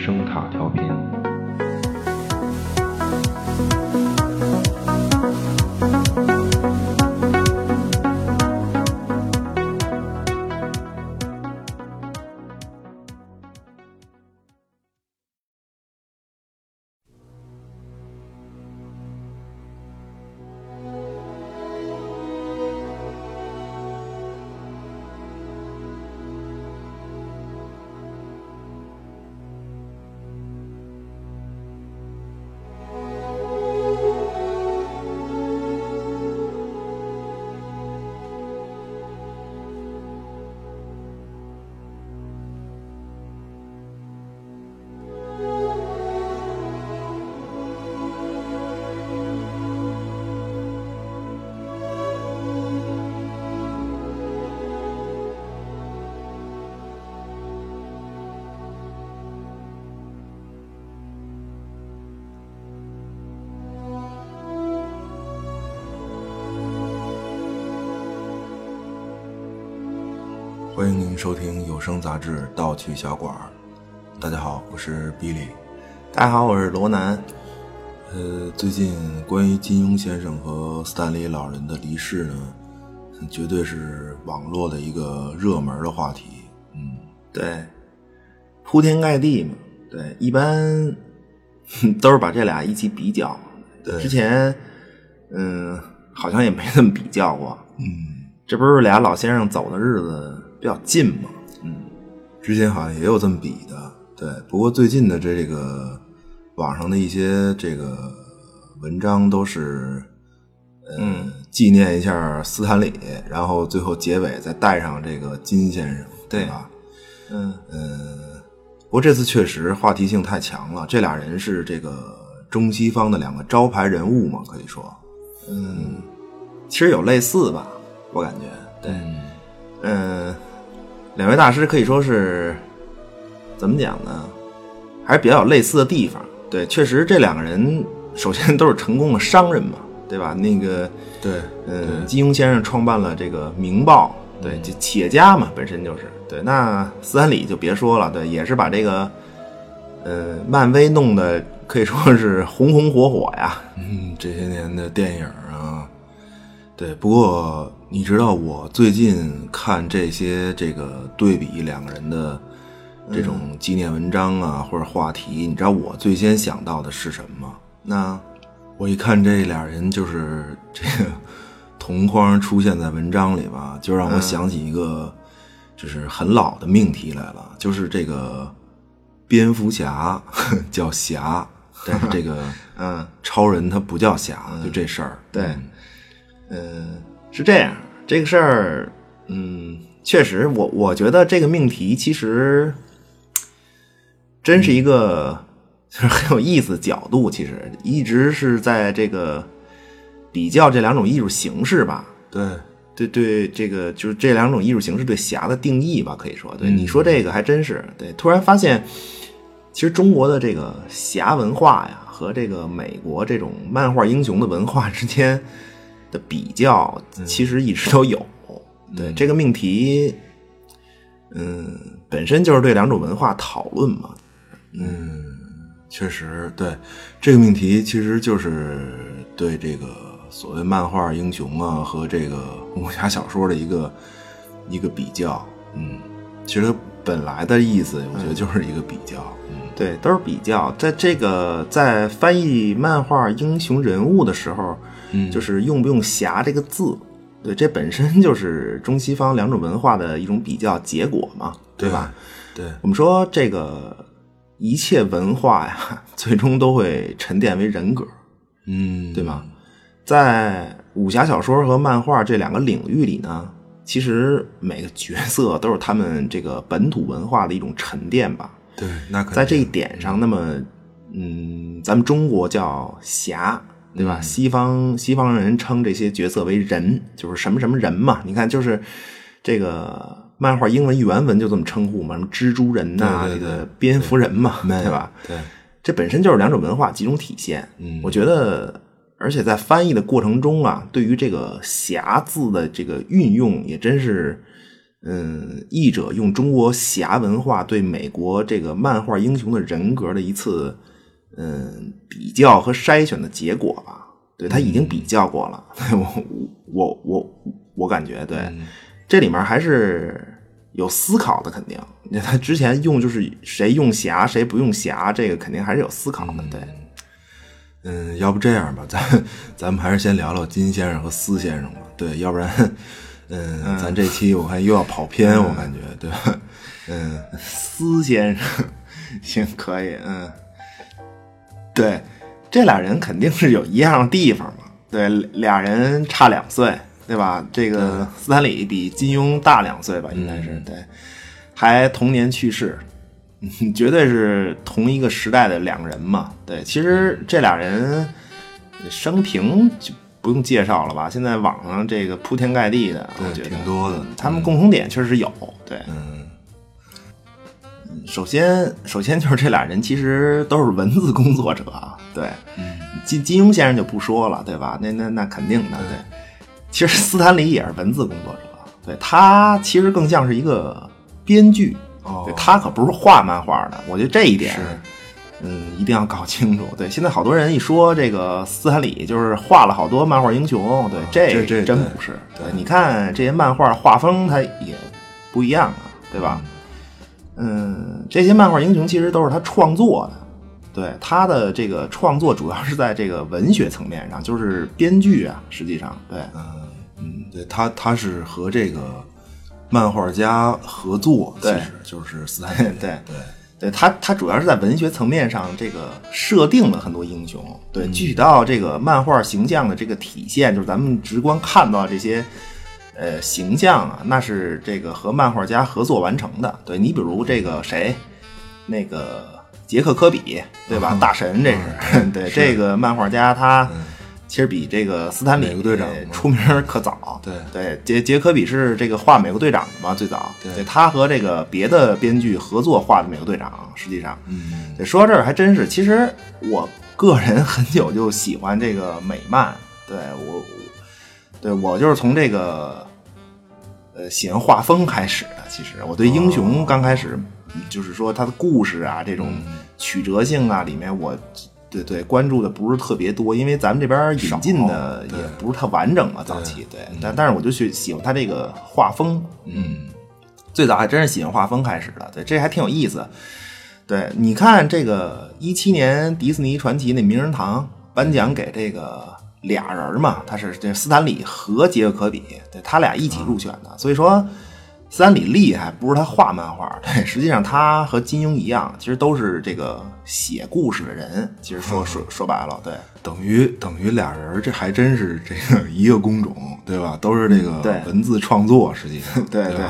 声塔调频。欢迎您收听有声杂志《盗趣小馆》。大家好，我是比利。大家好，我是罗南。呃，最近关于金庸先生和斯坦利老人的离世呢，绝对是网络的一个热门的话题。嗯，对，铺天盖地嘛。对，一般 都是把这俩一起比较。对之前嗯，好像也没怎么比较过。嗯，这不是俩老先生走的日子比较近嘛，嗯？之前好像也有这么比的。对，不过最近的这个网上的一些这个文章都是，呃，嗯纪念一下斯坦李，然后最后结尾再带上这个金先生，对对吧？嗯不过这次确实话题性太强了，这俩人是这个中西方的两个招牌人物嘛，可以说。嗯其实有类似吧，我感觉。对，嗯，两位大师可以说是怎么讲呢？还是比较有类似的地方。对，确实这两个人首先都是成功的商人嘛，对吧？那个，对，嗯，金庸先生创办了这个《明报》，对，就企业家嘛，本身就是。对，那斯坦李就别说了，对，也是把这个，呃，漫威弄得可以说是 红红火火呀。嗯，这些年的电影啊，对。不过你知道我最近看这些这个对比两个人的这种纪念文章啊，或者话题，你知道我最先想到的是什么吗？那我一看这俩人就是这个同框出现在文章里吧，就让我想起一个就是很老的命题来了，就是这个蝙蝠侠 叫侠，但是这个 嗯，超人他不叫侠，就这事儿。对，嗯，是这样，这个事儿，嗯，确实，我我觉得这个命题其实真是一个就是很有意思的角度，其实一直是在这个比较这两种艺术形式吧，对对对，这个就是这两种艺术形式对侠的定义吧，可以说，对你说这个还真是对。突然发现，其实中国的这个侠文化呀，和这个美国这种漫画英雄的文化之间的比较，其实一直都有。对这个命题，嗯，本身就是对两种文化讨论嘛。嗯确实，对这个命题其实就是对这个所谓漫画英雄啊和这个武侠小说的一个一个比较。嗯，其实本来的意思，我觉得就是一个比较。嗯，对，都是比较。在这个在翻译漫画英雄人物的时候，嗯就是用不用“侠”这个字，对，这本身 就是中西方两种文化的一种比较结果嘛，对吧？对，我们说这个一切文化呀，最终都会沉淀为人格，嗯，对吗？在武侠小说和漫画这两个领域里呢，其实每个角色都是他们这个本土文化的一种沉淀吧。对，那在这一点上，那么，嗯，咱们中国叫侠，对吧？西方西方人称这些角色为人，就是什么什么人嘛。你看，就是这个漫画英文原文就这么称呼嘛，什么蜘蛛人呐、这个蝙蝠人嘛，对吧？对，这本身就是两种文化集中体现。嗯我觉得，而且在翻译的过程中啊，对于这个“侠”字的这个运用，也真是嗯，译者用中国侠文化对美国这个漫画英雄的人格的一次嗯比较和筛选的结果吧。对他已经比较过了，我我我我感觉对，这里面还是有思考的，肯定。他之前用就是谁用侠谁不用侠，这个肯定还是有思考的，对。嗯，要不这样吧，咱咱们还是先聊聊金先生和司先生吧。对，要不然，嗯，咱这期我看又要跑偏，我感觉，对吧？嗯，司先生，行，可以，嗯，对。这俩人肯定是有一样的地方嘛，对，俩人差两岁，对吧？这个斯坦李比金庸大两岁吧，应该是对，还同年去世，绝对是同一个时代的两人嘛。对，其实这俩人生平就不用介绍了吧？现在网上这个铺天盖地的，我觉得挺多的。他们共同点确实有，对，嗯。首先，首先就是这俩人其实都是文字工作者，对，金金庸先生就不说了，对吧？那那那肯定的，对。其实斯坦李也是文字工作者，对他其实更像是一个编剧，对他可不是画漫画的。我觉得这一点，嗯，一定要搞清楚。对，现在好多人一说这个斯坦李就是画了好多漫画英雄，对，这这真不是。对，你看这些漫画画风，它也不一样啊，对吧？嗯，这些漫画英雄其实都是他创作的，对他的这个创作主要是在这个文学层面上，就是编剧啊。实际上，对，嗯嗯，对他他是和这个漫画家合作，其实就是斯坦对。对。对，他他主要是在文学层面上这个设定了很多英雄，对，具体到这个漫画形象的这个体现，就是咱们直观看到这些。呃，形象啊，那是这个和漫画家合作完成的。对你，比如这个谁，那个杰克科比，对吧？大神，这是 对这个漫画家，他其实比这个斯坦李队长出名可早。对对，杰杰科比是这个画美国队长的嘛，最早。对，他和这个别的编剧合作画的美国队长，实际上，嗯，对，说到这儿还真是。其实我个人很久就喜欢这个美漫，对我，对我就是从这个。呃，喜欢画风开始的，其实我对英雄刚开始就是说他的故事啊，这种曲折性啊，里面我对对关注的不是特别多，因为咱们这边引进的也不是太完整嘛，早期对，但但是我就去喜欢他这个画风，嗯，最早还真是喜欢画风开始的，对，这还挺有意思。对，你看这个一七年迪士尼传奇那名人堂颁奖给这个。俩人嘛，他是这斯坦李和杰克科比，对他俩一起入选的。所以说，斯坦李厉害不是他画漫画，对，实际上他和金庸一样，其实都是这个写故事的人。其实说说说白了，对，等于等于俩人，这还真是这个 一个工种，对吧？都是这个文字创作，实际上，对对，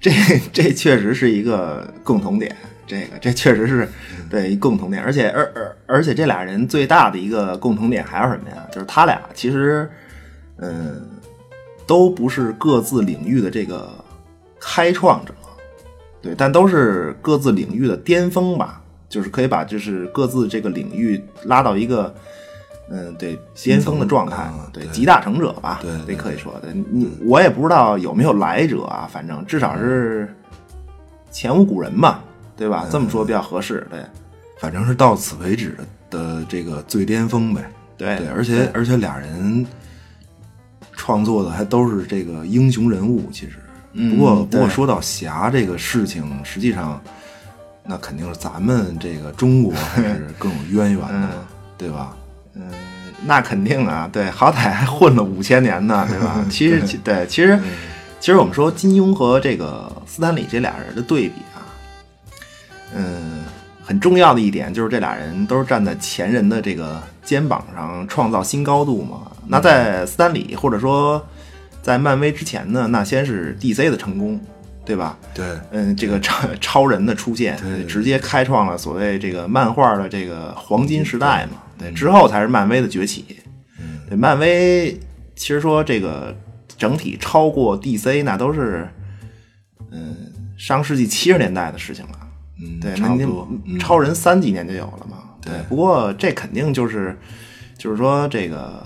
这这确实是一个共同点。这个这确实是对一共同点，而且而而而且这俩人最大的一个共同点还有什么呀？就是他俩其实嗯都不是各自领域的这个开创者，对，但都是各自领域的巅峰吧，就是可以把就是各自这个领域拉到一个嗯对巅峰的状态，对集大成者吧，对，这可以说的。你我也不知道有没有来者啊，反正至少是前无古人嘛。对吧？这么说比较合适。对，反正是到此为止的这个最巅峰呗。对对，而且而且俩人创作的还都是这个英雄人物。其实，不过不过说到侠这个事情，实际上那肯定是咱们这个中国还是更有渊源的，对吧？嗯，那肯定啊。对，好歹还混了五千年呢，对吧？其实，对，其实其实我们说金庸和这个斯坦李这俩人的对比。嗯，很重要的一点就是这俩人都是站在前人的这个肩膀上创造新高度嘛。那在斯坦李或者说在漫威之前呢，那先是 DC 的成功，对吧？对，嗯，这个超超人的出现，直接开创了所谓这个漫画的这个黄金时代嘛。对，之后才是漫威的崛起。嗯，对，漫威其实说这个整体超过 DC，那都是嗯上世纪七十年代的事情了。嗯，对，那您超人三几年就有了嘛？对，不过这肯定就是，就是说这个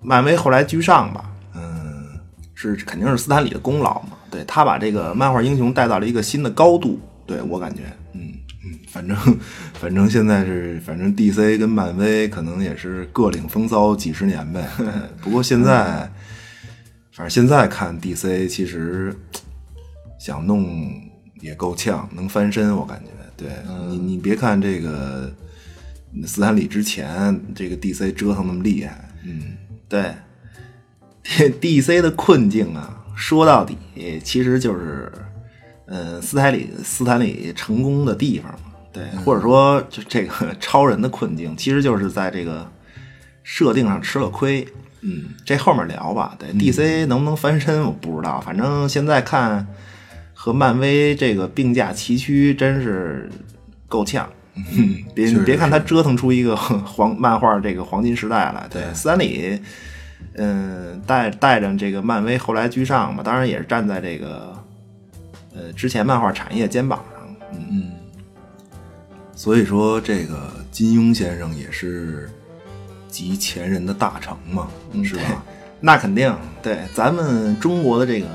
漫威后来居上吧？嗯，是肯定是斯坦李的功劳嘛？对他把这个漫画英雄带到了一个新的高度，对我感觉，嗯嗯，反正反正现在是，反正 DC 跟漫威可能也是各领风骚几十年呗。不过现在，反正现在看 DC，其实想弄也够呛，能翻身，我感觉。对你，你别看这个斯坦李之前这个 DC 折腾那么厉害，嗯，对，DC 的困境啊，说到底其实就是，呃，斯坦李斯坦李成功的地方嘛，对，或者说就这个 超人的困境，其实就是在这个设定上吃了亏，嗯，这后面聊吧。对，DC 能不能翻身我不知道，反正现在看。和漫威这个并驾齐驱，真是够呛。别别看他折腾出一个黄漫画这个黄金时代来。对，斯坦李，嗯，带带着这个漫威后来居上嘛，当然也是站在这个呃之前漫画产业肩膀上。嗯，所以说这个金庸先生也是集前人的大成嘛，是吧？那肯定。对，咱们中国的这个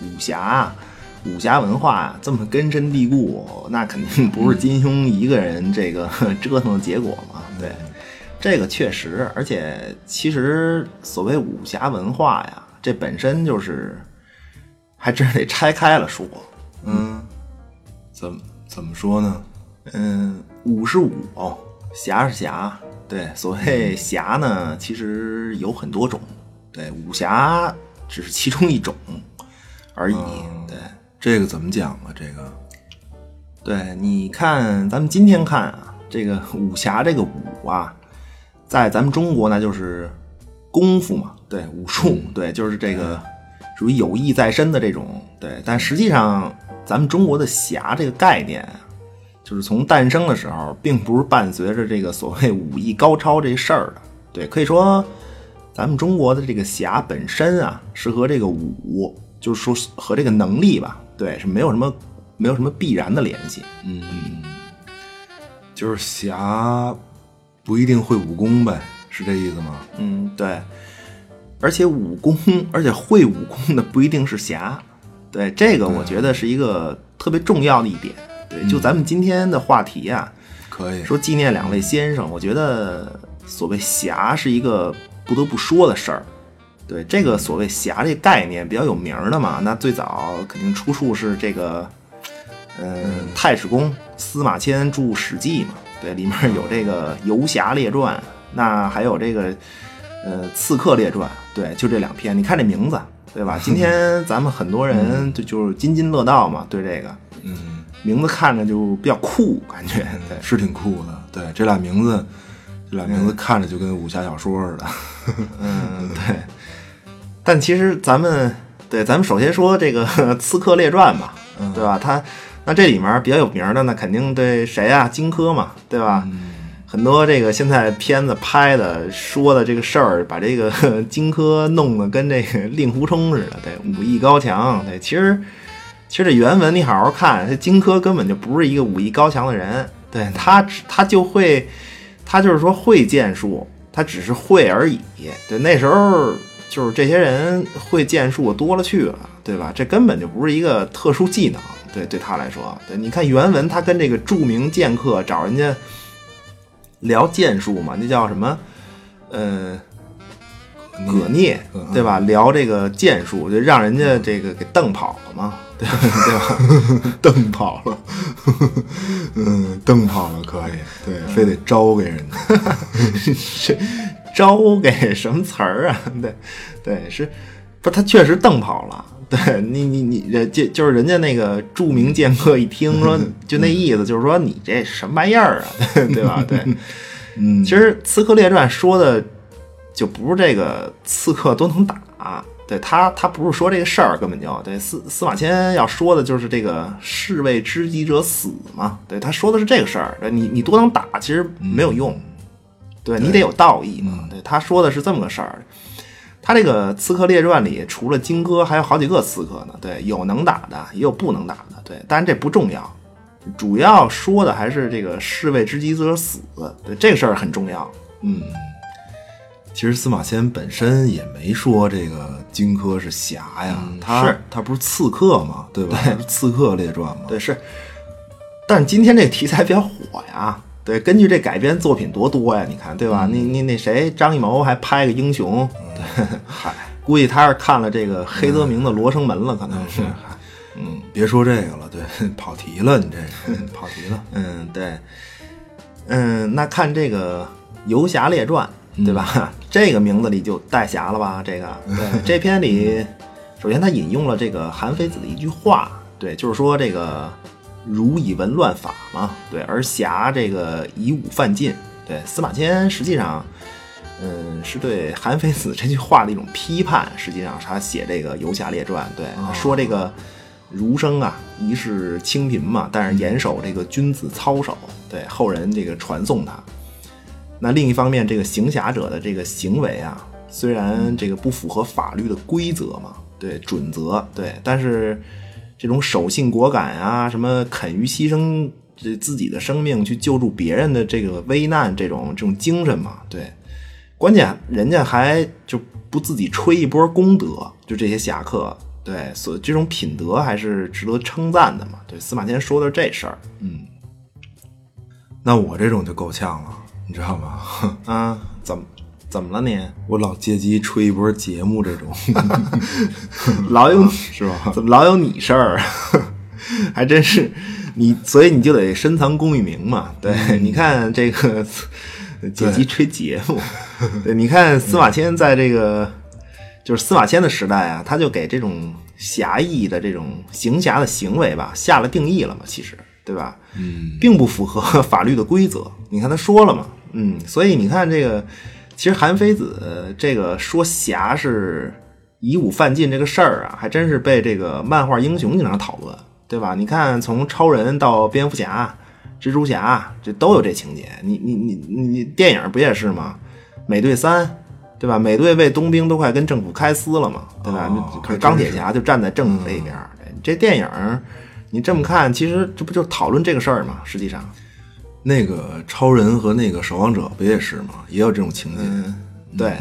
武侠。武侠文化这么根深蒂固，那肯定不是金庸一个人这个 折腾的结果嘛？对，这个确实，而且其实所谓武侠文化呀，这本身就是还真得拆开了说。嗯，怎怎么说呢？嗯，武是武，侠是侠。对，所谓侠呢，其实有很多种。对，武侠只是其中一种而已。对。这个怎么讲啊？这个，对，你看，咱们今天看啊，这个武侠这个武啊，在咱们中国呢，就是功夫嘛，对，武术，对，就是这个属于有意在身的这种，对。但实际上，咱们中国的侠这个概念，就是从诞生的时候，并不是伴随着这个所谓武艺高超这事儿的，对。可以说，咱们中国的这个侠本身啊，是和这个武，就是说和这个能力吧。对，是没有什么，没有什么必然的联系。嗯，就是侠不一定会武功呗，是这意思吗？嗯，对。而且武功，而且会武功的不一定是侠。对，这个我觉得是一个特别重要的一点。对，就咱们今天的话题啊，可以说纪念两位先生。我觉得所谓侠是一个不得不说的事儿。对这个所谓侠这概念比较有名的嘛，那最早肯定出处是这个，嗯，太史公司马迁著《史记》嘛，对，里面有这个《游侠列传》，那还有这个，呃，《刺客列传》，对，就这两篇。你看这名字，对吧？今天 咱们很多人就就是津津乐道嘛，对这个，嗯，名字看着就比较酷，感觉对，是挺酷的。对，这俩名字，这俩名字看着就跟武侠小说似的。嗯，对。但其实咱们对，咱们首先说这个《刺客列传》吧，对吧？他那这里面比较有名的，那肯定对谁啊？荆轲嘛，对吧？很多这个现在片子拍的说的这个事儿，把这个 荆轲弄得跟这个令狐冲似的，对，武艺高强。对，其实其实这原文你好好看，这荆轲根本就不是一个武艺高强的人，对他他就会，他就是说会剑术，他只是会而已。对，那时候。就是这些人会剑术多了去了，对吧？这根本就不是一个特殊技能，对对他来说。对，你看原文，他跟这个著名剑客找人家聊剑术嘛，那叫什么？呃，葛聂，对吧？聊这个剑术，就让人家这个给瞪跑了嘛，对对吧？蹬跑了，嗯，蹬跑了可以，对，非得招给人家。招给什么词儿啊？对，对，是，不，他确实瞪跑了。对你，你，你，这就就是人家那个著名剑客一听说，就那意思，就是说你这什么玩意儿啊？对吧？对，嗯，其实《刺客列传》说的就不是这个刺客多能打，对他，他不是说这个事儿，根本就对司司马迁要说的就是这个士为知己者死嘛。对，他说的是这个事儿。你你多能打，其实没有用。对你得有道义嘛？对，他说的是这么个事儿。他这个《刺客列传》里，除了荆轲，还有好几个刺客呢。对，有能打的，也有不能打的。对，当然这不重要，主要说的还是这个士为知己者死。对，这个事儿很重要。嗯，其实司马迁本身也没说这个荆轲是侠呀，他是他不是刺客嘛，对吧？是刺客列传嘛。对，是。但是今天这个题材比较火呀，对，根据这改编作品多多呀，你看，对吧？你你那谁张艺谋还拍个英雄，对，嗨，估计他是看了这个黑泽明的《罗生门》了，可能是。嗯，别说这个了，对，跑题了，你这个跑题了。嗯，对，嗯，那看这个《游侠列传》，对吧？这个名字里就带侠了吧？这个，对，这篇里，首先他引用了这个韩非子的一句话，对，就是说这个“儒以文乱法”嘛，对，而侠这个以武犯禁，对，司马迁实际上，嗯，是对韩非子这句话的一种批判。实际上，他写这个《游侠列传》，对，说这个。儒生啊，一世清贫嘛，但是严守这个君子操守，对后人这个传颂他。那另一方面，这个行侠者的这个行为啊，虽然这个不符合法律的规则嘛，对准则，对，但是这种守信果敢啊，什么肯于牺牲这自己的生命去救助别人的这个危难，这种这种精神嘛，对，关键人家还就不自己吹一波功德，就这些侠客。对，所这种品德还是值得称赞的嘛。对，司马迁说的这事儿，嗯，那我这种就够呛了，你知道吗？啊，怎么怎么了你？我老借机吹一波节目，这种 老有是吧？怎么老有你事儿？还真是你，所以你就得深藏功与名嘛。对，你看这个借机吹节目，对，你看司马迁在这个。就是司马迁的时代啊，他就给这种侠义的这种行侠的行为吧下了定义了嘛，其实对吧？嗯，并不符合法律的规则。你看他说了嘛，嗯，所以你看这个，其实韩非子这个说侠是以武犯禁这个事儿啊，还真是被这个漫画英雄经常讨论，对吧？你看从超人到蝙蝠侠、蜘蛛侠，这都有这情节。你你你你电影不也是吗？美队三。对吧？美队为冬兵都快跟政府开撕了嘛，对吧？可是钢铁侠就站在政府这一边。这电影你这么看，其实这不就讨论这个事儿吗？实际上，那个超人和那个守望者不也是吗？也有这种情节。对，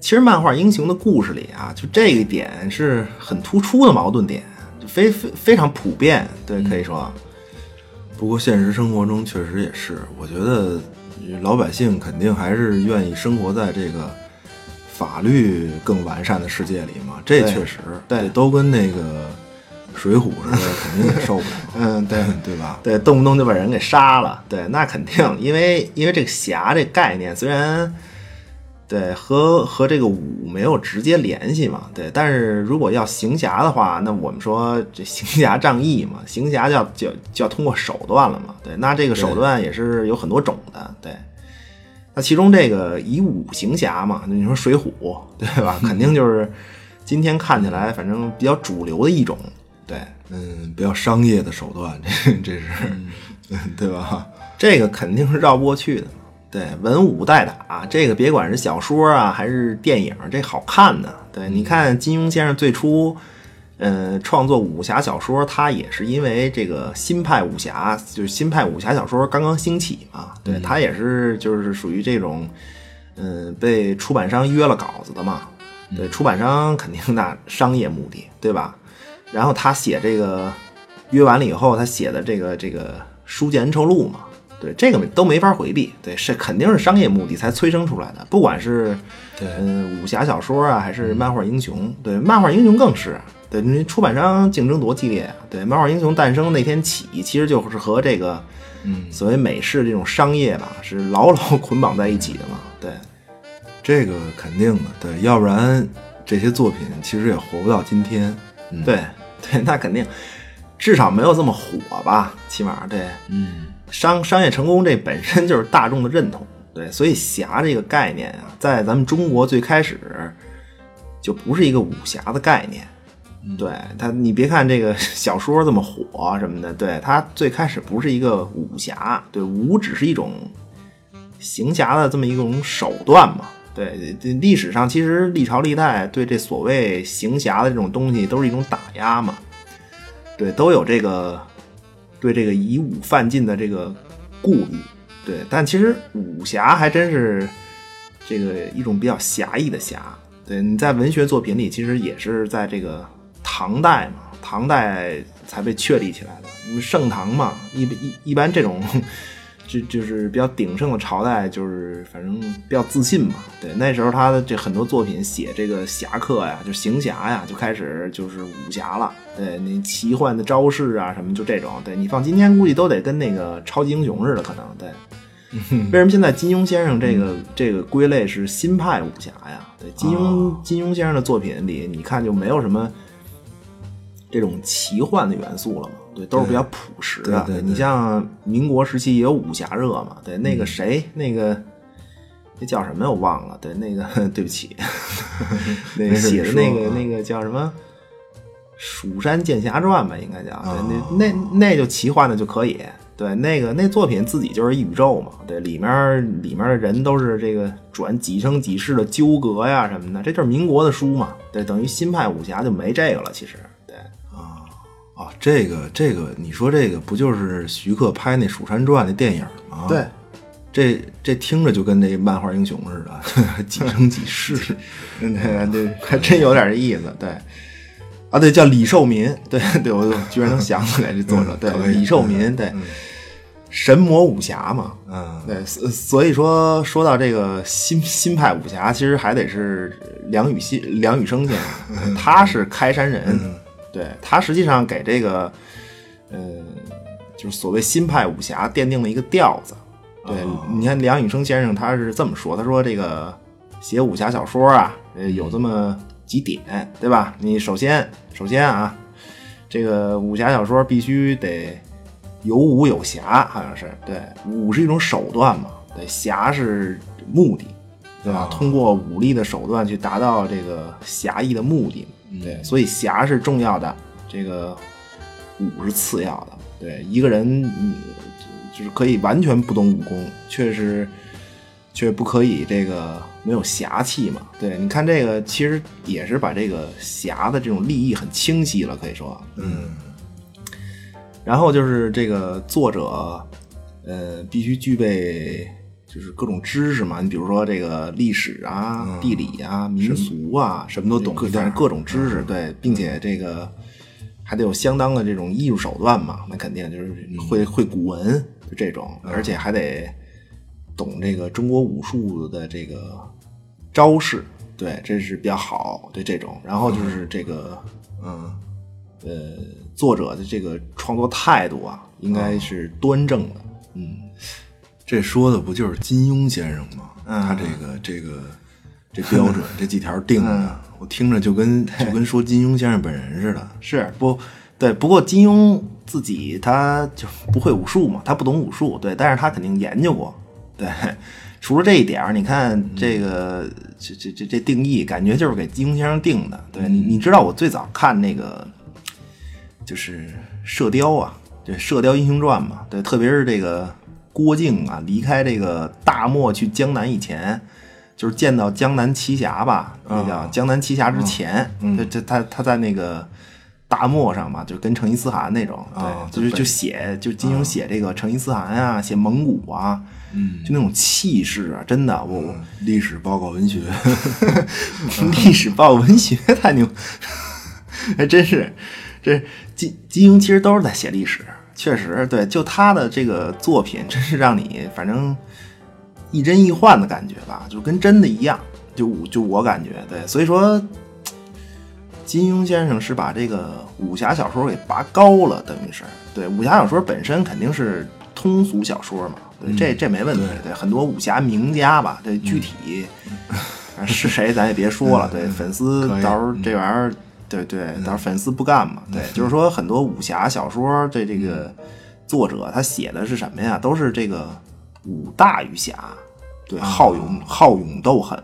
其实漫画英雄的故事里啊，就这一点是很突出的矛盾点，非非非常普遍。对，可以说。不过现实生活中确实也是，我觉得老百姓肯定还是愿意生活在这个。法律更完善的世界里嘛，这确实对，都跟那个水浒似的，肯定也受不了。嗯，对，对吧？对，动不动就把人给杀了。对，那肯定，因为因为这个侠这概念虽然对和和这个武没有直接联系嘛，对，但是如果要行侠的话，那我们说这行侠仗义嘛，行侠就要就就要通过手段了嘛。对，那这个手段也是有很多种的。对。那其中这个以武行侠嘛，你说《水浒》对吧？肯定就是今天看起来反正比较主流的一种，对，嗯，比较商业的手段，这这是，对吧？这个肯定是绕不过去的。对，文武代打，这个别管是小说啊还是电影，这好看的。对，你看金庸先生最初。嗯，创作武侠小说，他也是因为这个新派武侠，就是新派武侠小说刚刚兴起嘛。对他也是，就是属于这种，嗯，被出版商约了稿子的嘛。对，出版商肯定那商业目的，对吧？然后他写这个约完了以后，他写的这个这个《书剑恩仇录》嘛，对，这个都没法回避。对，是肯定是商业目的才催生出来的，不管是嗯武侠小说啊，还是漫画英雄，对，漫画英雄更是。对，那出版商竞争多激烈啊！对，漫画英雄诞生那天起，其实就是和这个，嗯，所谓美式这种商业吧，是牢牢 捆绑在一起的嘛。对，这个肯定的，对，要不然这些作品其实也活不到今天。对，对，那肯定，至少没有这么火吧？起码对，嗯，商商业成功这本身就是大众的认同。对，所以侠这个概念啊，在咱们中国最开始就不是一个武侠的概念。对他，你别看这个小说这么火什么的，对他最开始不是一个武侠，对武只是一种行侠的这么一种手段嘛。对，这历史上其实历朝历代对这所谓行侠的这种东西都是一种打压嘛。对，都有这个对这个以武犯禁的这个顾虑。对，但其实武侠还真是这个一种比较狭义的侠。对，你在文学作品里，其实也是在这个唐代嘛，唐代才被确立起来的。因为盛唐嘛，一一一般这种。就就是比较鼎盛的朝代，就是反正比较自信嘛。对，那时候他的这很多作品写这个侠客呀，就行侠呀，就开始就是武侠了。对，那奇幻的招式啊什么，就这种。对你放今天估计都得跟那个超级英雄似的，可能对。为什么现在金庸先生这个这个归类是新派武侠呀？对，金庸金庸先生的作品里，你看就没有什么这种奇幻的元素了嘛。对，都是比较朴实的。对，你像民国时期也有武侠热嘛？对，那个谁，那个那叫什么我忘了。对，那个 对不起，那个写的那个那个叫什么《蜀山剑侠传》吧，应该叫。对，那那那就奇幻的就可以。对，那个那作品自己就是一宇宙嘛。对，里面里面的人都是这个转几生几世的纠葛呀什么的，这就是民国的书嘛。对，等于新派武侠就没这个了，其实。啊，这个这个，你说这个不就是徐克拍那《蜀山传》那电影吗？对，这这听着就跟那漫画英雄似的，几生几世，对对，还真有点这意思。对，啊对，叫李寿民，对对，我居然能想起来这作者，对，李寿民，对，神魔武侠嘛，嗯，对，所以说说到这个新新派武侠，其实还得是梁羽新梁羽生先生，他是开山人。对他实际上给这个，呃，就是所谓新派武侠奠定了一个调子。对，你看梁羽生先生他是这么说，他说这个写武侠小说啊，呃，有这么几点，对吧？你首先首先啊，这个武侠小说必须得有武有侠，好像是对，武是一种手段嘛，对，侠是目的，对吧？通过武力的手段去达到这个侠义的目的。对，所以侠是重要的，这个武是次要的。对，一个人你就是可以完全不懂武功，却是却不可以这个没有侠气嘛。对，你看这个其实也是把这个侠的这种利益很清晰了，可以说，嗯。然后就是这个作者，呃，必须具备。就是各种知识嘛，你比如说这个历史啊、地理啊、民俗啊，什么都懂，各各种知识，对，并且这个还得有相当的这种艺术手段嘛，那肯定就是会会古文，就这种，而且还得懂这个中国武术的这个招式，对，这是比较好，对这种。然后就是这个，嗯，呃，作者的这个创作态度啊，应该是端正的，嗯。这说的不就是金庸先生吗？他这个这个这标准 这几条定的，我听着就跟就跟说金庸先生本人似的。是不？对，不过金庸自己他就不会武术嘛，他不懂武术，对，但是他肯定研究过。对，除了这一点你看这个这这这这定义，感觉就是给金庸先生定的。对你，你知道我最早看那个就是《射雕》啊，对《射雕英雄传》嘛，对，特别是这个。郭靖啊，离开这个大漠去江南以前，就是见到江南七侠吧？那叫江南七侠之前，他他他他在那个大漠上嘛，就跟成吉思汗那种，对，就是就写就金庸写这个成吉思汗啊，写蒙古啊，嗯，就那种气势啊，真的，我历史报告文学 历史报告文学太牛，还真是，这金金庸其实都是在写历史。确实，对，就他的这个作品，真是让你反正亦真亦幻的感觉吧，就跟真的一样。就就我感觉，对，所以说金庸先生是把这个武侠小说给拔高了，等于是对武侠小说本身肯定是通俗小说嘛，对，这这没问题。对，很多武侠名家吧，对，具体是谁咱也别说了，对，粉丝到时候这玩意儿。对对，但是粉丝不干嘛？对，就是说很多武侠小说的这个作者，他写的是什么呀？都是这个武大于侠，对，好勇好勇斗狠，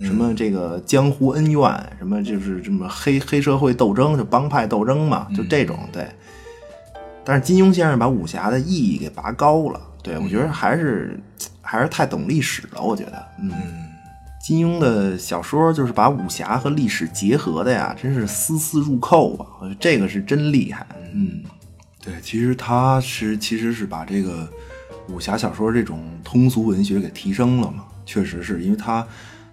什么这个江湖恩怨，什么就是什么黑黑社会斗争，就帮派斗争嘛，就这种对。但是金庸先生把武侠的意义给拔高了，对我觉得还是还是太懂历史了，我觉得，嗯。金庸的小说就是把武侠和历史结合的呀，真是丝丝入扣啊！这个是真厉害。嗯，对，其实他是其实是把这个武侠小说这种通俗文学给提升了嘛。确实是因为他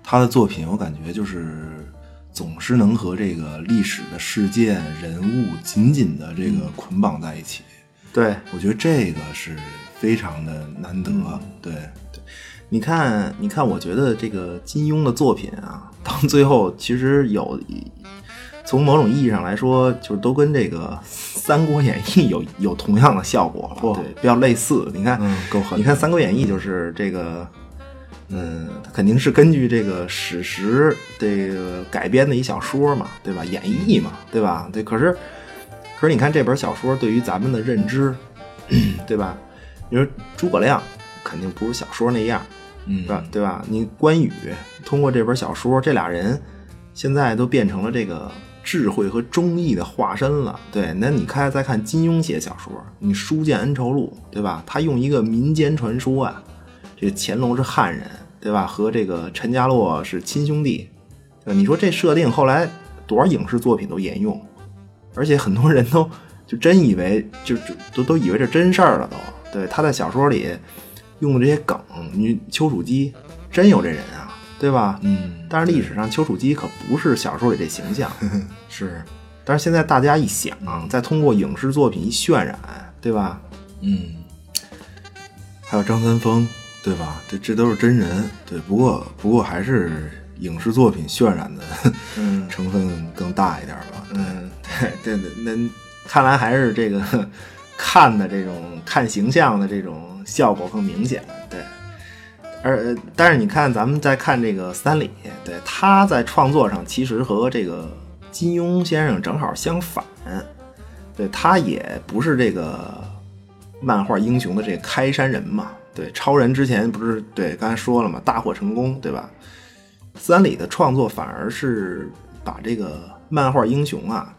他的作品，我感觉就是总是能和这个历史的事件、人物紧紧的这个捆绑在一起。对，我觉得这个是非常的难得。对，你看，你看，我觉得这个金庸的作品啊，到最后其实有，从某种意义上来说，就是都跟这个《三国演义》有有同样的效果了，对，比较类似。你看，嗯，够狠。你看《三国演义》就是这个，嗯，它肯定是根据这个史实这个改编的一小说嘛，对吧？演绎嘛，对吧？对，可是。可是你看这本小说对于咱们的认知，对吧？你说诸葛亮肯定不是小说那样，嗯，对吧？对吧？你关羽通过这本小说，这俩人现在都变成了这个智慧和忠义的化身了。对，那你看再看金庸写小说，你《书剑恩仇录》，对吧？他用一个民间传说啊，这乾隆是汉人，对吧？和这个陈家洛是亲兄弟，对吧？你说这设定后来多少影视作品都沿用。而且很多人都就真以为就就都都以为这真事儿了，都对他在小说里用的这些梗，你丘处机真有这人啊，对吧？嗯。但是历史上丘处机可不是小说里这形象，是。但是现在大家一想，再通过影视作品一渲染，对吧？嗯。还有张三丰，对吧？这这都是真人，对。不过不过还是影视作品渲染的 成分更大一点吧。嗯。对对，那看来还是这个看的这种看形象的这种效果更明显。对，而但是你看，咱们再看这个三里，对他在创作上其实和这个金庸先生正好相反。对他也不是这个漫画英雄的这个开山人嘛。对，超人之前不是对刚才说了嘛，大获成功，对吧？三里的创作反而是把这个漫画英雄啊。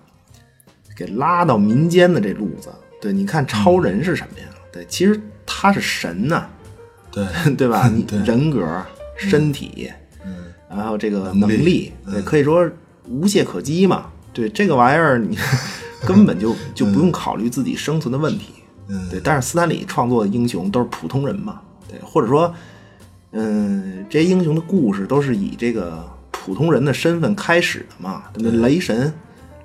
给拉到民间的这路子，对，你看超人是什么呀？对，其实他是神呐，对。对吧？你人格、身体，嗯，然后这个能力，对，可以说无懈可击嘛。对，这个玩意儿你 根本就就不用考虑自己生存的问题，嗯，对。但是斯坦李创作的英雄都是普通人嘛，对，或者说，嗯，这些英雄的故事都是以这个普通人的身份开始的嘛，那雷神。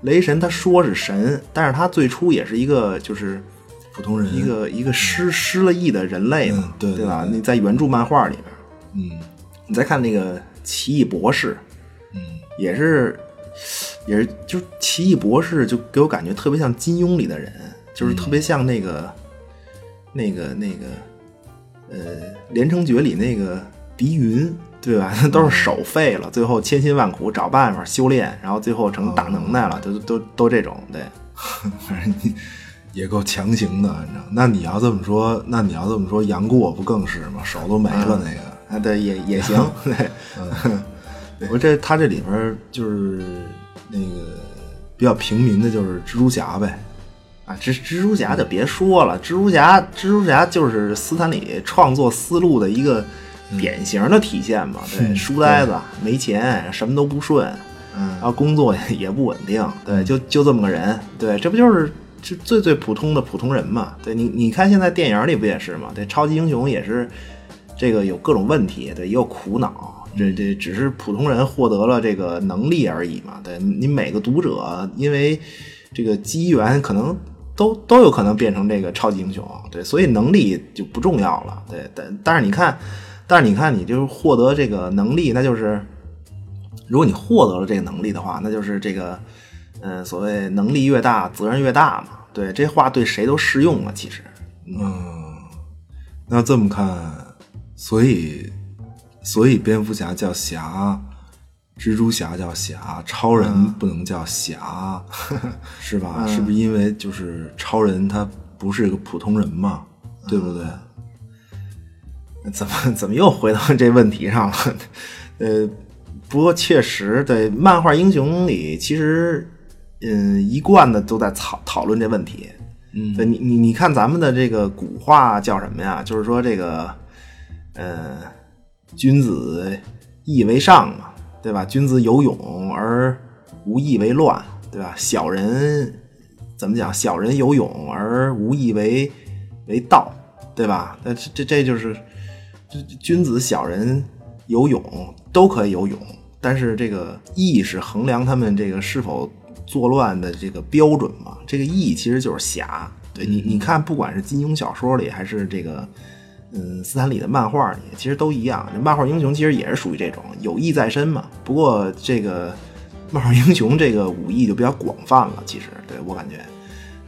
雷神他说是神，但是他最初也是一个就是普通人，一个一个失失了忆的人类嘛，对对吧？你在原著漫画里边，嗯，你再看那个奇异博士，嗯，也是也是，就奇异博士就给我感觉特别像金庸里的人，就是特别像那个那个那个呃连城诀里那个狄云。对吧？都是手废了，最后千辛万苦找办法修炼，然后最后成大能耐了，都都都这种。对，反正也够强行的，你知道？那你要这么说，那你要这么说，杨过不更是吗？手都没了那个。啊，对，也也行。对，我这他这里边就是那个比较平民的，就是蜘蛛侠呗。啊，蜘蜘蛛侠就别说了，蜘蛛侠，蜘蛛侠就是斯坦李创作思路的一个。典型的体现嘛，对，书呆子，没钱，什么都不顺，嗯，然后工作也不稳定，对，就就这么个人，对，这不就是就最最普通的普通人嘛？对你，你看现在电影里不也是嘛？对，超级英雄也是这个有各种问题，对，也有苦恼，这这只是普通人获得了这个能力而已嘛？对你每个读者因为这个机缘可能都都有可能变成这个超级英雄，对，所以能力就不重要了，对，但但是你看。但是你看，你就是获得这个能力，那就是如果你获得了这个能力的话，那就是这个，嗯，所谓能力越大，责任越大嘛。对，这话对谁都适用啊。其实，嗯，那这么看，所以，所以蝙蝠侠叫侠，蜘蛛侠叫侠，超人不能叫侠，是吧？是不是因为就是超人他不是一个普通人嘛？对不对？怎么怎么又回到这问题上了？呃，不过确实，对漫画英雄里，其实嗯，一贯的都在讨讨论这问题。嗯，对你你你看咱们的这个古话叫什么呀？就是说这个，呃，君子义为上嘛，对吧？君子有勇而无义为乱，对吧？小人怎么讲？小人有勇而无义为为道，对吧？那这这这就是。君子小人有勇都可以有勇，但是这个义是衡量他们这个是否作乱的这个标准嘛？这个义其实就是侠。对你，你看，不管是金庸小说里，还是这个嗯斯坦李的漫画里，其实都一样。这漫画英雄其实也是属于这种有义在身嘛。不过这个漫画英雄这个武艺就比较广泛了，其实对我感觉。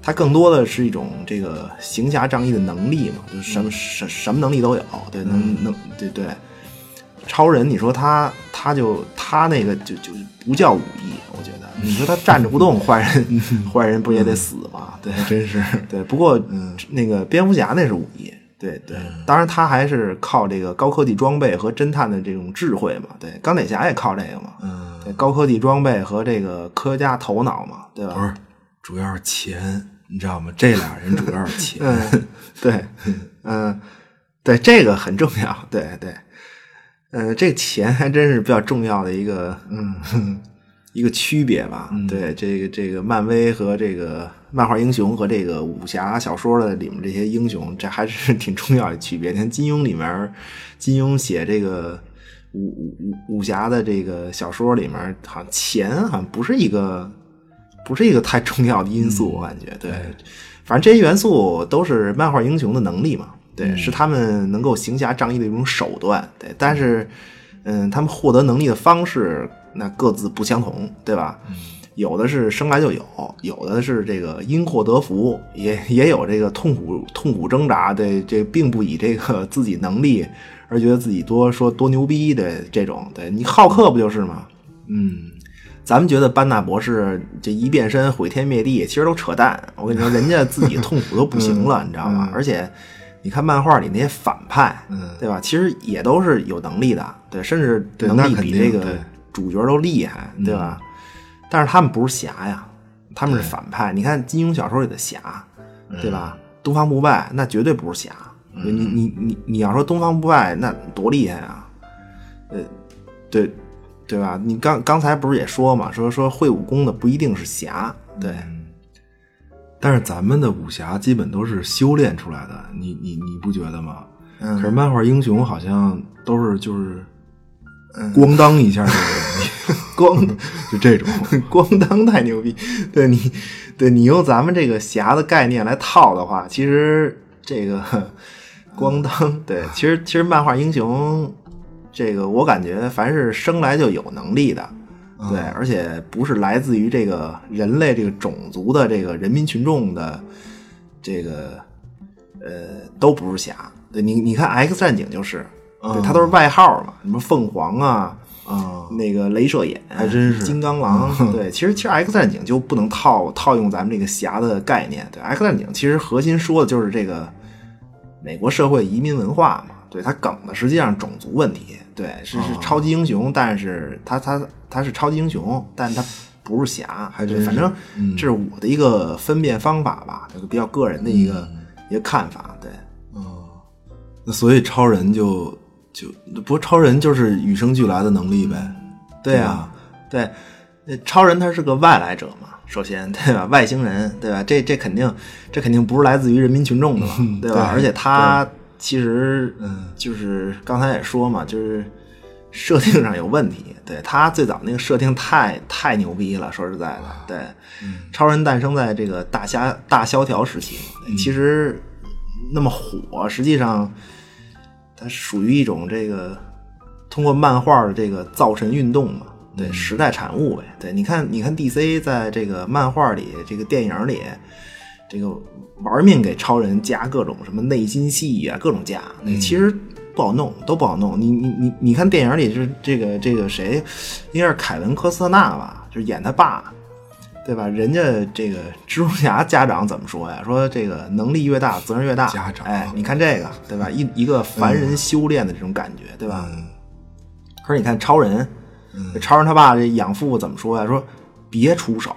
他更多的是一种这个行侠仗义的能力嘛，就是什么什什么能力都有，对，能能对对。超人，你说他他就他那个就就不叫武艺，我觉得。你说他站着不动，坏人 坏人不也得死吗？对，真是对。不过那个蝙蝠侠那是武艺，对对。当然他还是靠这个高科技装备和侦探的这种智慧嘛，对。钢铁侠也靠这个嘛，嗯，对，高科技装备和这个科学家头脑嘛，对吧？不是，主要是钱。你知道吗？这俩人主要是钱，对，嗯，对，这个很重要，对对，嗯，这钱还真是比较重要的一个，嗯，一个区别吧。对，这个这个漫威和这个漫画英雄和这个武侠小说的里面这些英雄，这还是 挺重要的区别。你看金庸里面，金庸写这个武武武武侠的这个小说里面，好像钱好像不是一个。不是一个太重要的因素，我感觉对，反正这些元素都是漫画英雄的能力嘛，对，是他们能够行侠仗义的一种手段，对，但是，嗯，他们获得能力的方式那各自不相同，对吧？有的是生来就有，有的是这个因祸得福，也也有这个痛苦痛苦挣扎，对，这并不以这个自己能力而觉得自己多说多牛逼的这种，对你好客不就是吗？嗯。咱们觉得班纳博士这一变身毁天灭地，其实都扯淡。我跟你说，人家自己痛苦都不行了，你知道吗？而且，你看漫画里那些反派，对吧？其实也都是有能力的，对，甚至能力比这个主角都厉害，对吧？但是他们不是侠呀，他们是反派。你看金庸小说里的侠，对吧？东方不败那绝对不是侠。你你你你要说东方不败那多厉害啊？呃，对。对吧？你刚刚才不是也说嘛？说说会武功的不一定是侠，对。但是咱们的武侠基本都是修炼出来的，你你你不觉得吗？嗯。可是漫画英雄好像都是就是，咣当一下就 咣就这种 咣当太牛逼。对你，对你用咱们这个侠的概念来套的话，其实这个 咣当，对，其实其实漫画英雄。这个我感觉，凡是生来就有能力的，对，而且不是来自于这个人类这个种族的这个人民群众的，这个呃，都不是侠。对你，你看《X 战警》就是，对，他都是外号嘛，什么凤凰啊，啊，那个镭射眼，还真是金刚狼。对，其实其实《X 战警》就不能套套用咱们这个侠的概念。对，《X 战警》其实核心说的就是这个美国社会移民文化嘛。对，他梗的实际上种族问题。对，是是超级英雄，但是他他他是超级英雄，但他不是侠，还反正这是我的一个分辨方法吧，这个比较个人的一个一个看法。对，哦，那所以超人就就不过超人就是与生俱来的能力呗。对啊，对，那超人他是个外来者嘛，首先对吧？外星人对吧？这这肯定这肯定不是来自于人民群众的嘛，对吧？而且他。其实，嗯，就是刚才也说嘛，就是设定上有问题。对他最早那个设定太太牛逼了，说实在的，对，超人诞生在这个大虾大萧条时期，其实那么火，实际上它属于一种这个通过漫画的这个造神运动嘛，对，时代产物呗。对，你看，你看 DC 在这个漫画里，这个电影里。这个玩命给超人加各种什么内心戏呀，各种加，那其实不好弄，都不好弄。你你你你看电影里就是这个这个谁，应该是凯文科斯特纳吧，就是演他爸，对吧？人家这个蜘蛛侠家长怎么说呀？说这个能力越大，责任越大。家长，哎，你看这个，对吧？一一个凡人修炼的这种感觉，对吧？可是你看超人，超人他爸这养父怎么说呀？说别出手。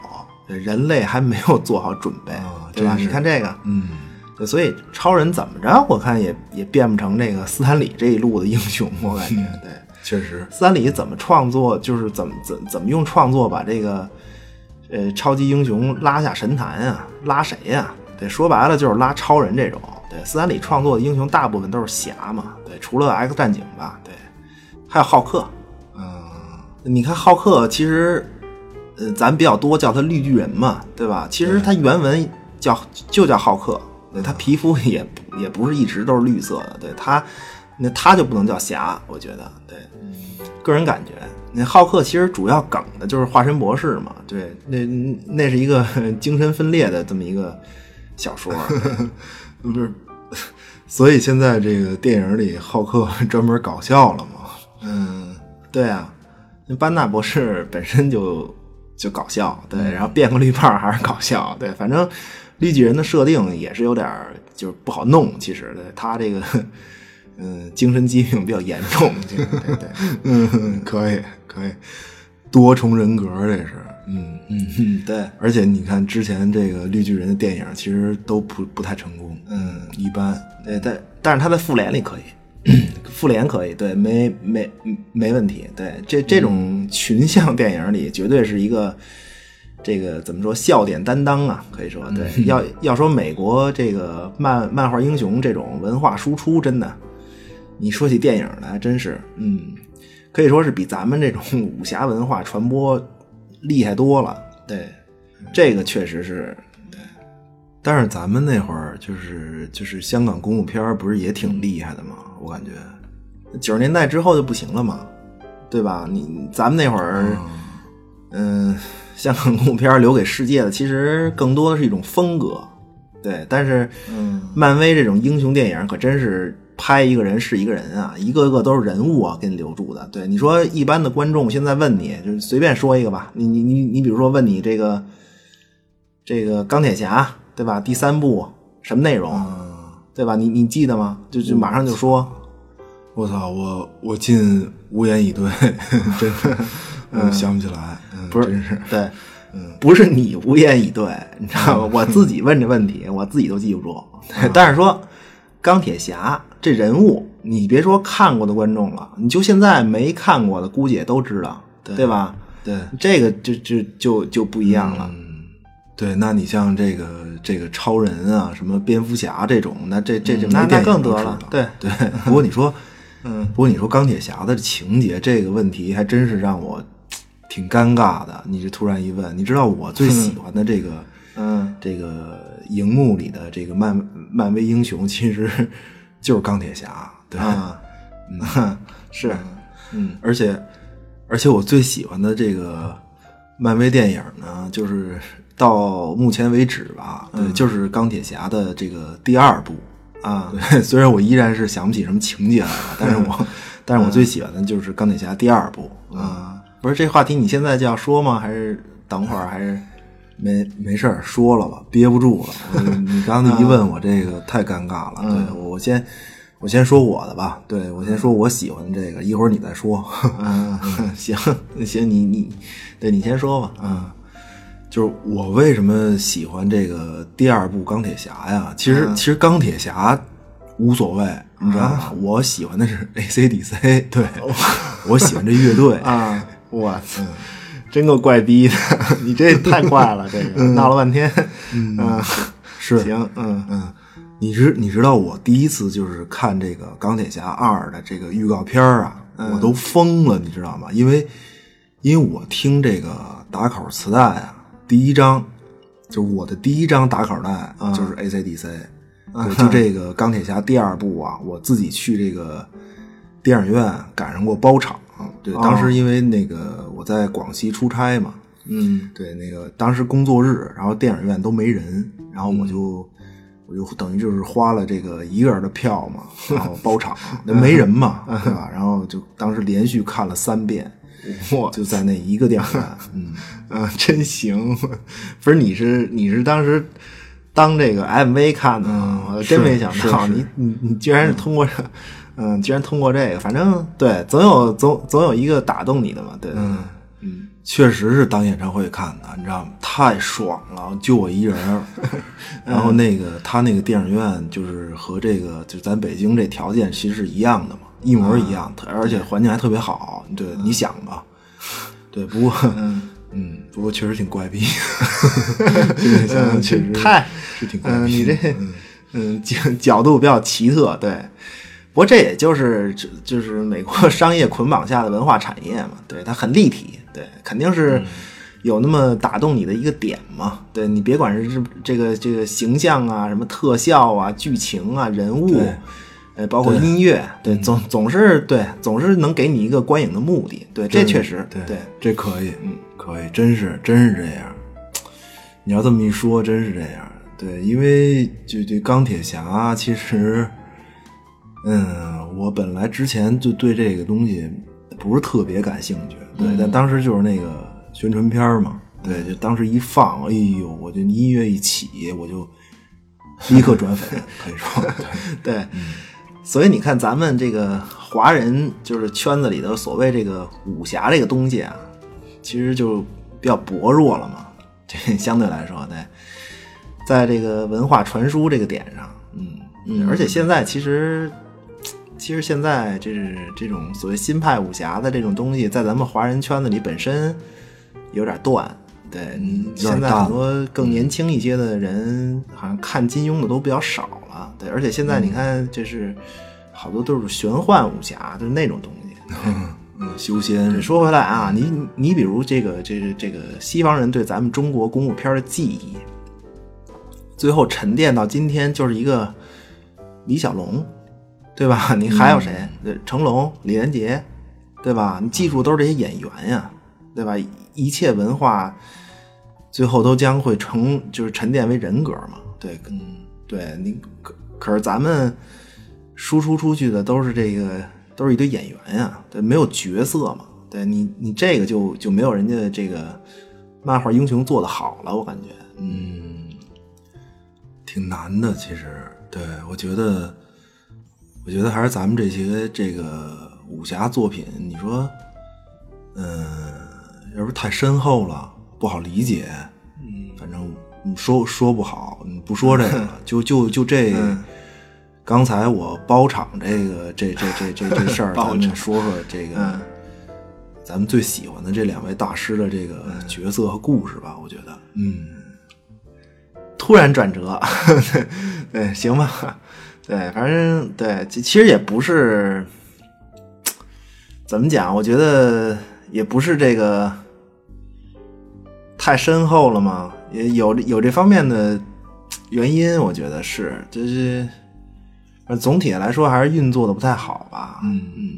人类还没有做好准备，对吧？你看这个，嗯，对，所以超人怎么着，我看也也变不成这个斯坦李这一路的英雄，我感觉，对，确实，斯坦李怎么创作，就是怎么怎怎么用创作把这个呃超级英雄拉下神坛啊？拉谁呀？对，说白了就是拉超人这种。对，斯坦李创作的英雄大部分都是侠嘛，对，除了 X 战警吧，对，还有浩克。嗯，你看浩克，其实，呃，咱比较多叫他绿巨人嘛，对吧？其实他原文叫就叫浩克，对他皮肤也不也不是一直都是绿色的，对他，那他就不能叫侠，我觉得，对，个人感觉，那浩克其实主要梗的就是化身博士嘛，对，那那是一个 精神分裂的这么一个小说，不是，所以现在这个电影里浩克 专门搞笑了嘛？嗯，对啊，那班纳博士本身就就搞笑，对，然后变个绿胖还是搞笑，对，反正绿巨人的设定也是有点儿就是不好弄，其实对他这个嗯精神疾病比较严重，对对对，嗯，可以可以，多重人格这是，嗯嗯嗯，对，而且你看之前这个绿巨人的电影其实都不不太成功，嗯，一般，对，但但是他在复联里可以。复联可以，对，没没没问题，对，这这种群像电影里绝对是一个这个怎么说笑点担当啊，可以说，对，要 要说美国这个漫漫画英雄这种文化输出，真的，你说起电影来，真是，嗯，可以说是比咱们这种 武侠文化传播厉害多了，对，这个确实是。但是咱们那会儿就是就是香港功夫片儿，不是也挺厉害的吗？我感觉九十年代之后就不行了嘛，对吧？你咱们那会儿，嗯，香港功夫片留给世界的其实更多的是一种风格，对。但是，嗯，漫威这种英雄电影可真是拍一个人是一个人啊，一个个都是人物啊，给你留住的。对，你说一般的观众现在问你，就是随便说一个吧，你你你你，比如说问你这个这个钢铁侠。对吧？第三部什么内容？对吧？你你记得吗？就就马上就说，我操！我我进无言以对，真的，我想不起来。不是，真是对，不是你无言以对，你知道吗？我自己问这问题，我自己都记不住。但是说钢铁侠这人物，你别说看过的观众了，你就现在没看过的，估计也都知道，对吧？对，这个就就就就不一样了。对，那你像这个这个超人啊，什么蝙蝠侠这种，那这这这那那更得了。对对，不过你说，嗯，不过你说钢铁侠的情节这个问题，还真是让我挺尴尬的。你这突然一问，你知道我最喜欢的这个，嗯，这个荧幕里的这个漫漫威英雄，其实 就是钢铁侠，对吧？嗯，是，嗯，而且而且我最喜欢的这个漫威电影呢，就是。到目前为止吧，对，就是钢铁侠的这个第二部啊。对，虽然我依然是想不起什么情节来了，但是我，但是我最喜欢的就是钢铁侠第二部啊。不是这话题，你现在就要说吗？还是等会儿？还是没没事儿说了吧？憋不住了。你刚才一问我这个太尴尬了。对，我先我先说我的吧。对我先说我喜欢的这个，一会儿你再说。嗯，行行，你你对你先说吧。嗯。就是我为什么喜欢这个第二部钢铁侠呀？其实其实钢铁侠无所谓，你知道吗？我喜欢的是 AC/DC，对，我喜欢这乐队 啊！我操，真够怪逼的！你这太怪了，这个闹了半天，嗯，是行，嗯嗯，你知你知道我第一次就是看这个钢铁侠二的这个预告片啊，我都疯了，你知道吗？因为因为我听这个打口磁带啊。第一张就是我的第一张打口袋，就是 AC/DC，就这个钢铁侠第二部啊，我自己去这个电影院赶上过包场。对，当时因为那个我在广西出差嘛，嗯，对，那个当时工作日，然后电影院都没人，然后我就我就等于就是花了这个一个人的票嘛，然后包场，那没人嘛，对吧？然后就当时连续看了三遍。哇！就在那一个电影院，嗯嗯，真行。不是你是你是当时当这个 MV 看的吗？我真没想到你你你居然是通过嗯，居然通过这个。反正对，总有总总有一个打动你的嘛。对，嗯嗯，确实是当演唱会看的，你知道吗？太爽了，就我一人。然后那个他那个电影院就是和这个就咱北京这条件其实是一样的嘛。一模一样，而且环境还特别好。对，你想吧。对，不过，嗯，不过确实挺怪逼。确实太是挺怪逼。你这，嗯，角角度比较奇特。对，不过这也就是就就是美国商业捆绑下的文化产业嘛，对，它很立体，对，肯定是有那么打动你的一个点嘛，对你别管是这这个这个形象啊、什么特效啊、剧情啊、人物，呃，包括音乐，对，总总是对，总是能给你一个观影的目的，对，这确实对对，这可以，嗯，可以，真是真是这样。你要这么一说，真是这样。对，因为就就钢铁侠，其实，嗯，我本来之前就对这个东西不是特别感兴趣，对，但当时就是那个宣传片嘛，对，就当时一放，哎呦，我就音乐一起，我就立刻转粉，可以说，对。对，所以你看，咱们这个华人就是圈子里的所谓这个武侠这个东西啊，其实就比较薄弱了嘛。这相对来说，对，在这个文化传输这个点上，嗯嗯，而且现在其实，其实现在这是这种所谓新派武侠的这种东西，在咱们华人圈子里本身有点断。对，现在很多更年轻一些的人，好像看金庸的都比较少了。对，而且现在你看，这是好多都是玄幻武侠，就是那种东西。修仙说回来啊，你你比如这个这个这个西方人对咱们中国功夫片的记忆，最后沉淀到今天就是一个李小龙，对吧？你还有谁？呃成龙、李连杰，对吧？你记住都是这些演员呀，对吧？一切文化最后都将会成就是沉淀为人格嘛。对，跟，对你可可是咱们输出出去的都是这个都是一堆演员呀，对，没有角色嘛。对你你这个就就没有人家这个漫画英雄做的好了，我感觉。嗯，挺难的。其实，对我觉得，我觉得还是咱们这些这个武侠作品，你说，嗯，要不太深厚了，不好理解。嗯，反正嗯说说不好，嗯不说这个了，就就就这。刚才我包场这个这这这这这事儿，咱们说说这个。咱们最喜欢的这两位大师的这个角色和故事吧，我觉得，嗯，突然转折，对，行吧，对，反正对，其其实也不是怎么讲，我觉得也不是这个太深厚了嘛，也有有这方面的原因，我觉得是，就是总体来说还是运作的不太好吧，嗯嗯，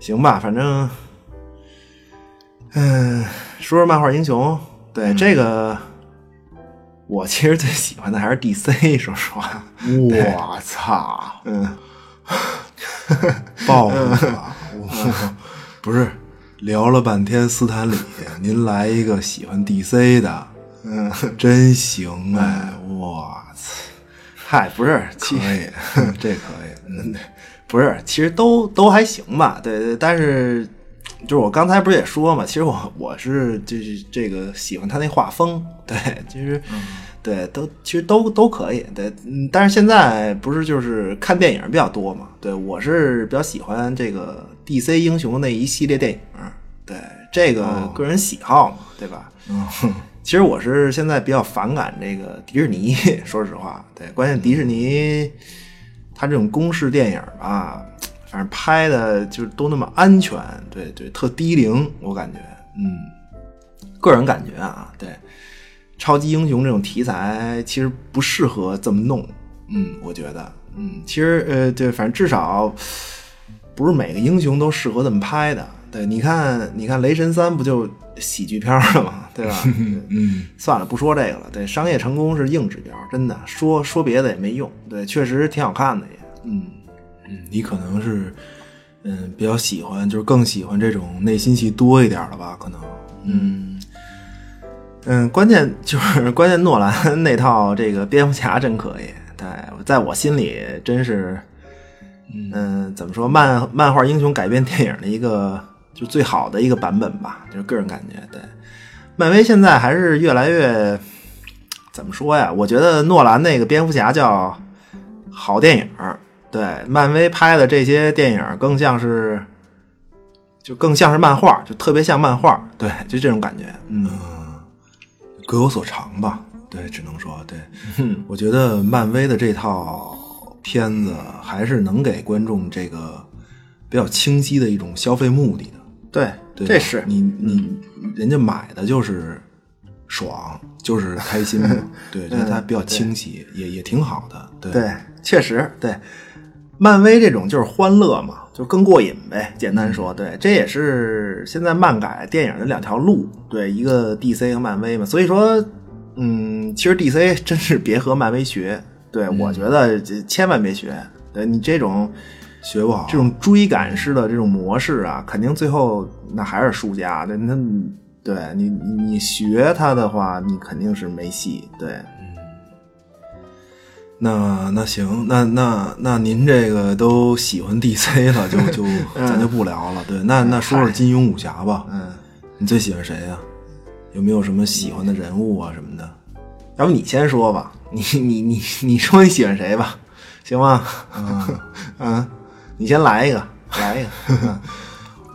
行吧，反正。嗯，说说漫画英雄，对、这个，我其实最喜欢的还是 DC。说实话，我操，嗯，爆了！我不是聊了半天斯坦李，您来一个喜欢 DC 的，嗯，真行哎！我操，嗨，不是，可以，这可以，嗯，不是，其实都都还行吧，对对，但是。就是我刚才不是也说嘛，其实我我是就是这个喜欢他那画风，对，其实、嗯、对都其实都都可以，对，嗯，但是现在不是就是看电影比较多嘛，对我是比较喜欢这个 DC 英雄那一系列电影，对这个个人喜好嘛，对吧？嗯，其实我是现在比较反感这个迪士尼，说实话，对，关键迪士尼他这种公式电影吧。反正拍的就是都那么安全，对对，特低龄，我感觉，嗯，个人感觉啊，对，超级英雄这种题材其实不适合这么弄，嗯，我觉得，嗯，其实呃，对，反正至少不是每个英雄都适合这么拍的，对，你看，你看雷神三不就喜剧片了吗？对吧？嗯，算了，不说这个了，对，商业成功是硬指标，真的，说说别的也没用，对，确实挺好看的也，嗯。嗯，你可能是，嗯，比较喜欢，就是更喜欢这种内心戏多一点的吧？可能，嗯，嗯，关键 就是关键，诺兰那套这个蝙蝠侠真可以，对，在我心里真是，嗯，怎么说，漫漫画英雄改编电影的一个就最好的一个版本吧，就是个人感觉。对，漫威现在还是越来越，怎么说呀？我觉得诺兰那个蝙蝠侠叫好电影。对，漫威拍的这些电影更像是，就更像是漫画，就特别像漫画。对，就这种感觉。嗯，各有所长吧。对，只能说对。我觉得漫威的这套片子还是能给观众这个比较清晰的一种消费目的的。对，对这是你你人家买的就是爽，就是开心嘛。对，觉得它比较清晰，也也挺好的。对对，确实对。漫威这种就是欢乐嘛，就更过瘾呗。简单说，对，这也是现在漫改电影的两条路，对，一个 DC 和漫威嘛。所以说，嗯，其实 DC 真是别和漫威学，对、我觉得千万别学。对你这种学不好这种追赶式的这种模式啊，肯定最后那还是输家。对，那对你你你学它的话，你肯定是没戏。对，那那行，那那那您这个都喜欢 DC 了，就 就咱就不聊了。对，那那说说金庸武侠吧。嗯，你最喜欢谁呀、有没有什么喜欢的人物啊什么的？要不你先说吧，你你你你说你喜欢谁吧，行吗？嗯 嗯，你先来一个，来一个。嗯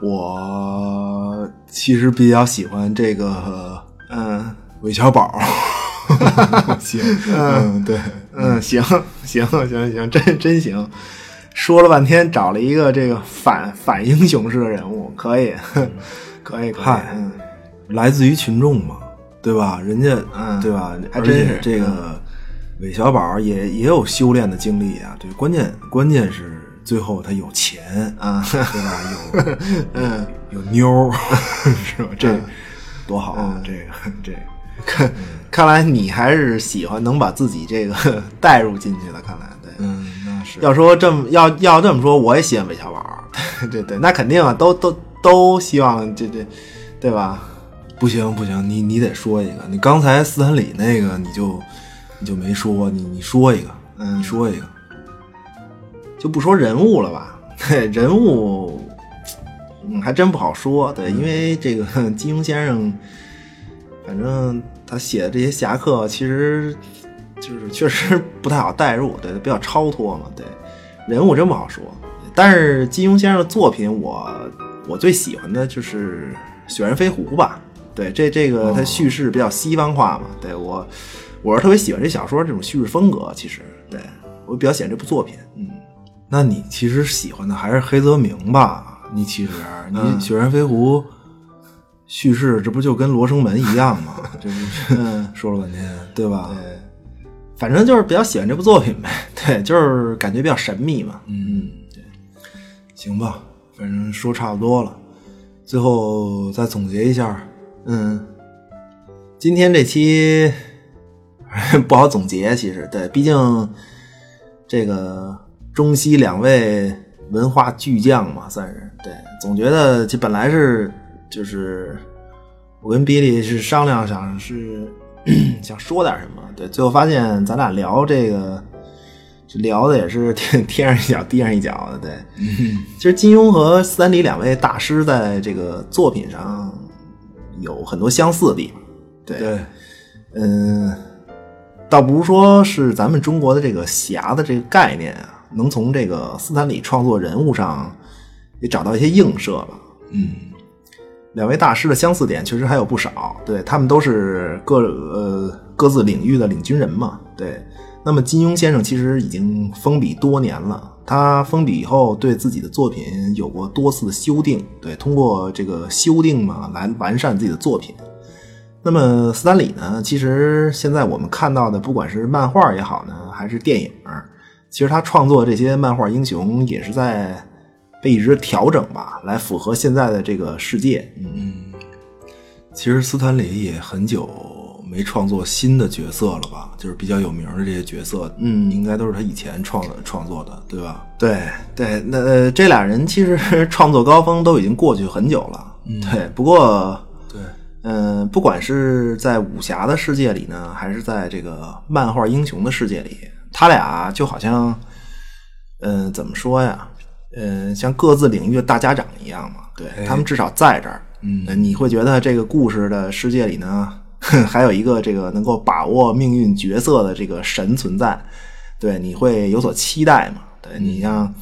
我其实比较喜欢这个嗯韦小宝。行，嗯，对，嗯，行行行行，真真行。说了半天，找了一个这个反反英雄式的人物，可以，可以，可以。来自于群众嘛，对吧？人家，嗯对吧？还真是这个韦小宝也也有修炼的经历啊。对，关键关键是最后他有钱，啊，对吧？有 嗯，有妞儿，是吧？这多好啊！这个这个，看看来你还是喜欢能把自己这个 带入进去的。看来，对，嗯，那是要说这么要要这么说，我也喜欢韦小宝。对对对，那肯定啊，都都都希望这这，对吧？不行不行，你你得说一个。你刚才斯坦李那个你就你就没说，你你说一个，嗯你说一个。就不说人物了吧，对人物，嗯，还真不好说。对，因为这个金庸先生，反正他写的这些侠客，其实就是确实不太好带入，对，比较超脱嘛。对，人物真不好说。但是金庸先生的作品我，我最喜欢的就是《雪人飞狐》吧。对，这这个它叙事比较西方化嘛。对我，我是特别喜欢这小说这种叙事风格。其实，对我比较喜欢这部作品。嗯。那你其实喜欢的还是黑泽明吧？你其实你《雪山飞狐》叙事，这不就跟《罗生门》一样吗？这不是嗯说了半天，对吧？对反正就是比较喜欢这部作品呗，对，就是感觉比较神秘嘛。嗯，对，行吧，反正说差不多了，最后再总结一下，嗯，今天这期 不好总结，其实对，毕竟这个中西两位文化巨匠嘛，算是对，总觉得这本来是就是我跟比利是商量想是 想说点什么，对，最后发现咱俩聊这个。这聊的也是天 天上一脚地上一脚的，对。其实金庸和斯坦李两位大师在这个作品上有很多相似的地方，对，对，嗯，倒不如说是咱们中国的这个侠的这个概念啊，能从这个斯坦李创作人物上也找到一些映射吧。嗯，两位大师的相似点确实还有不少，对他们都是各呃各自领域的领军人嘛，对。那么金庸先生其实已经封笔多年了，他封笔以后对自己的作品有过多次的修订，对，通过这个修订嘛来完善自己的作品。那么斯坦李呢，其实现在我们看到的，不管是漫画也好呢，还是电影，其实他创作这些漫画英雄也是在被一直调整吧，来符合现在的这个世界。嗯，其实斯坦李也很久没创作新的角色了吧？就是比较有名的这些角色，嗯应该都是他以前创的创作的，对吧？对对，那、呃、这俩人其实创作高峰都已经过去很久了。对，不过对，嗯、不管是在武侠的世界里呢，还是在这个漫画英雄的世界里，他俩就好像，嗯、怎么说呀？嗯、像各自领域的大家长一样嘛。对、他们至少在这儿。嗯呃你会觉得这个故事的世界里呢，还有一个这个能够把握命运角色的这个神存在。对，你会有所期待嘛？对你像。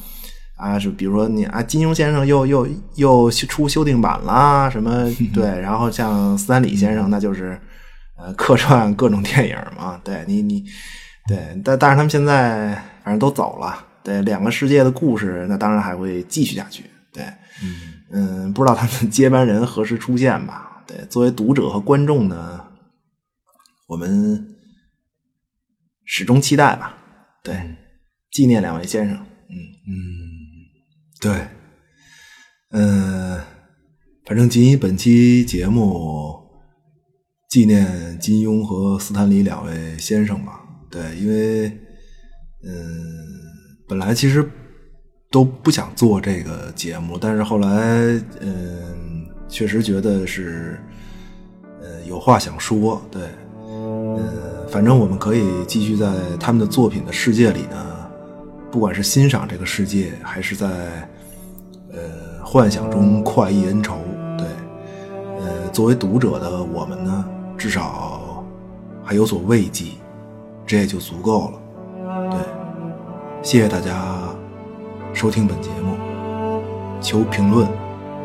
啊，是比如说你啊，金庸先生又又又出修订版啦，什么 对，然后像斯坦李先生，那就是呃客串各种电影嘛，对你你对，但但是他们现在反反正都走了。对，两个世界的故事，那当然还会继续下去。对，嗯不知道他们接班人何时出现吧？对，作为读者和观众呢，我们始终期待吧。对，纪念两位先生。嗯嗯对，嗯，反正仅以本期节目纪念金庸和斯坦李两位先生吧。对，因为嗯，本来其实都不想做这个节目，但是后来嗯，确实觉得是呃有话想说。对，呃，反正我们可以继续在他们的作品的世界里呢。不管是欣赏这个世界，还是在呃幻想中快意恩仇，对，呃，作为读者的我们呢，至少还有所慰藉，这也就足够了。对，谢谢大家收听本节目，求评论、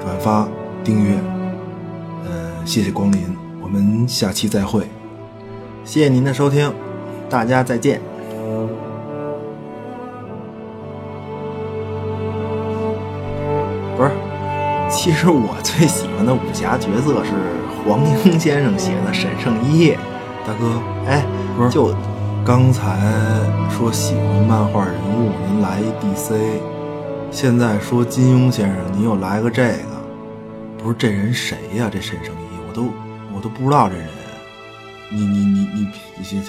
转发、订阅，呃，谢谢光临，我们下期再会。谢谢您的收听，大家再见。不是，其实我最喜欢的武侠角色是黄英先生写的沈圣一。大哥，哎，不是就刚才说喜欢漫画人物，您来一 DC，现在说金庸先生，您又来个这个，不是这人谁呀、这沈圣一，我都我都不知道这人。你你你你你你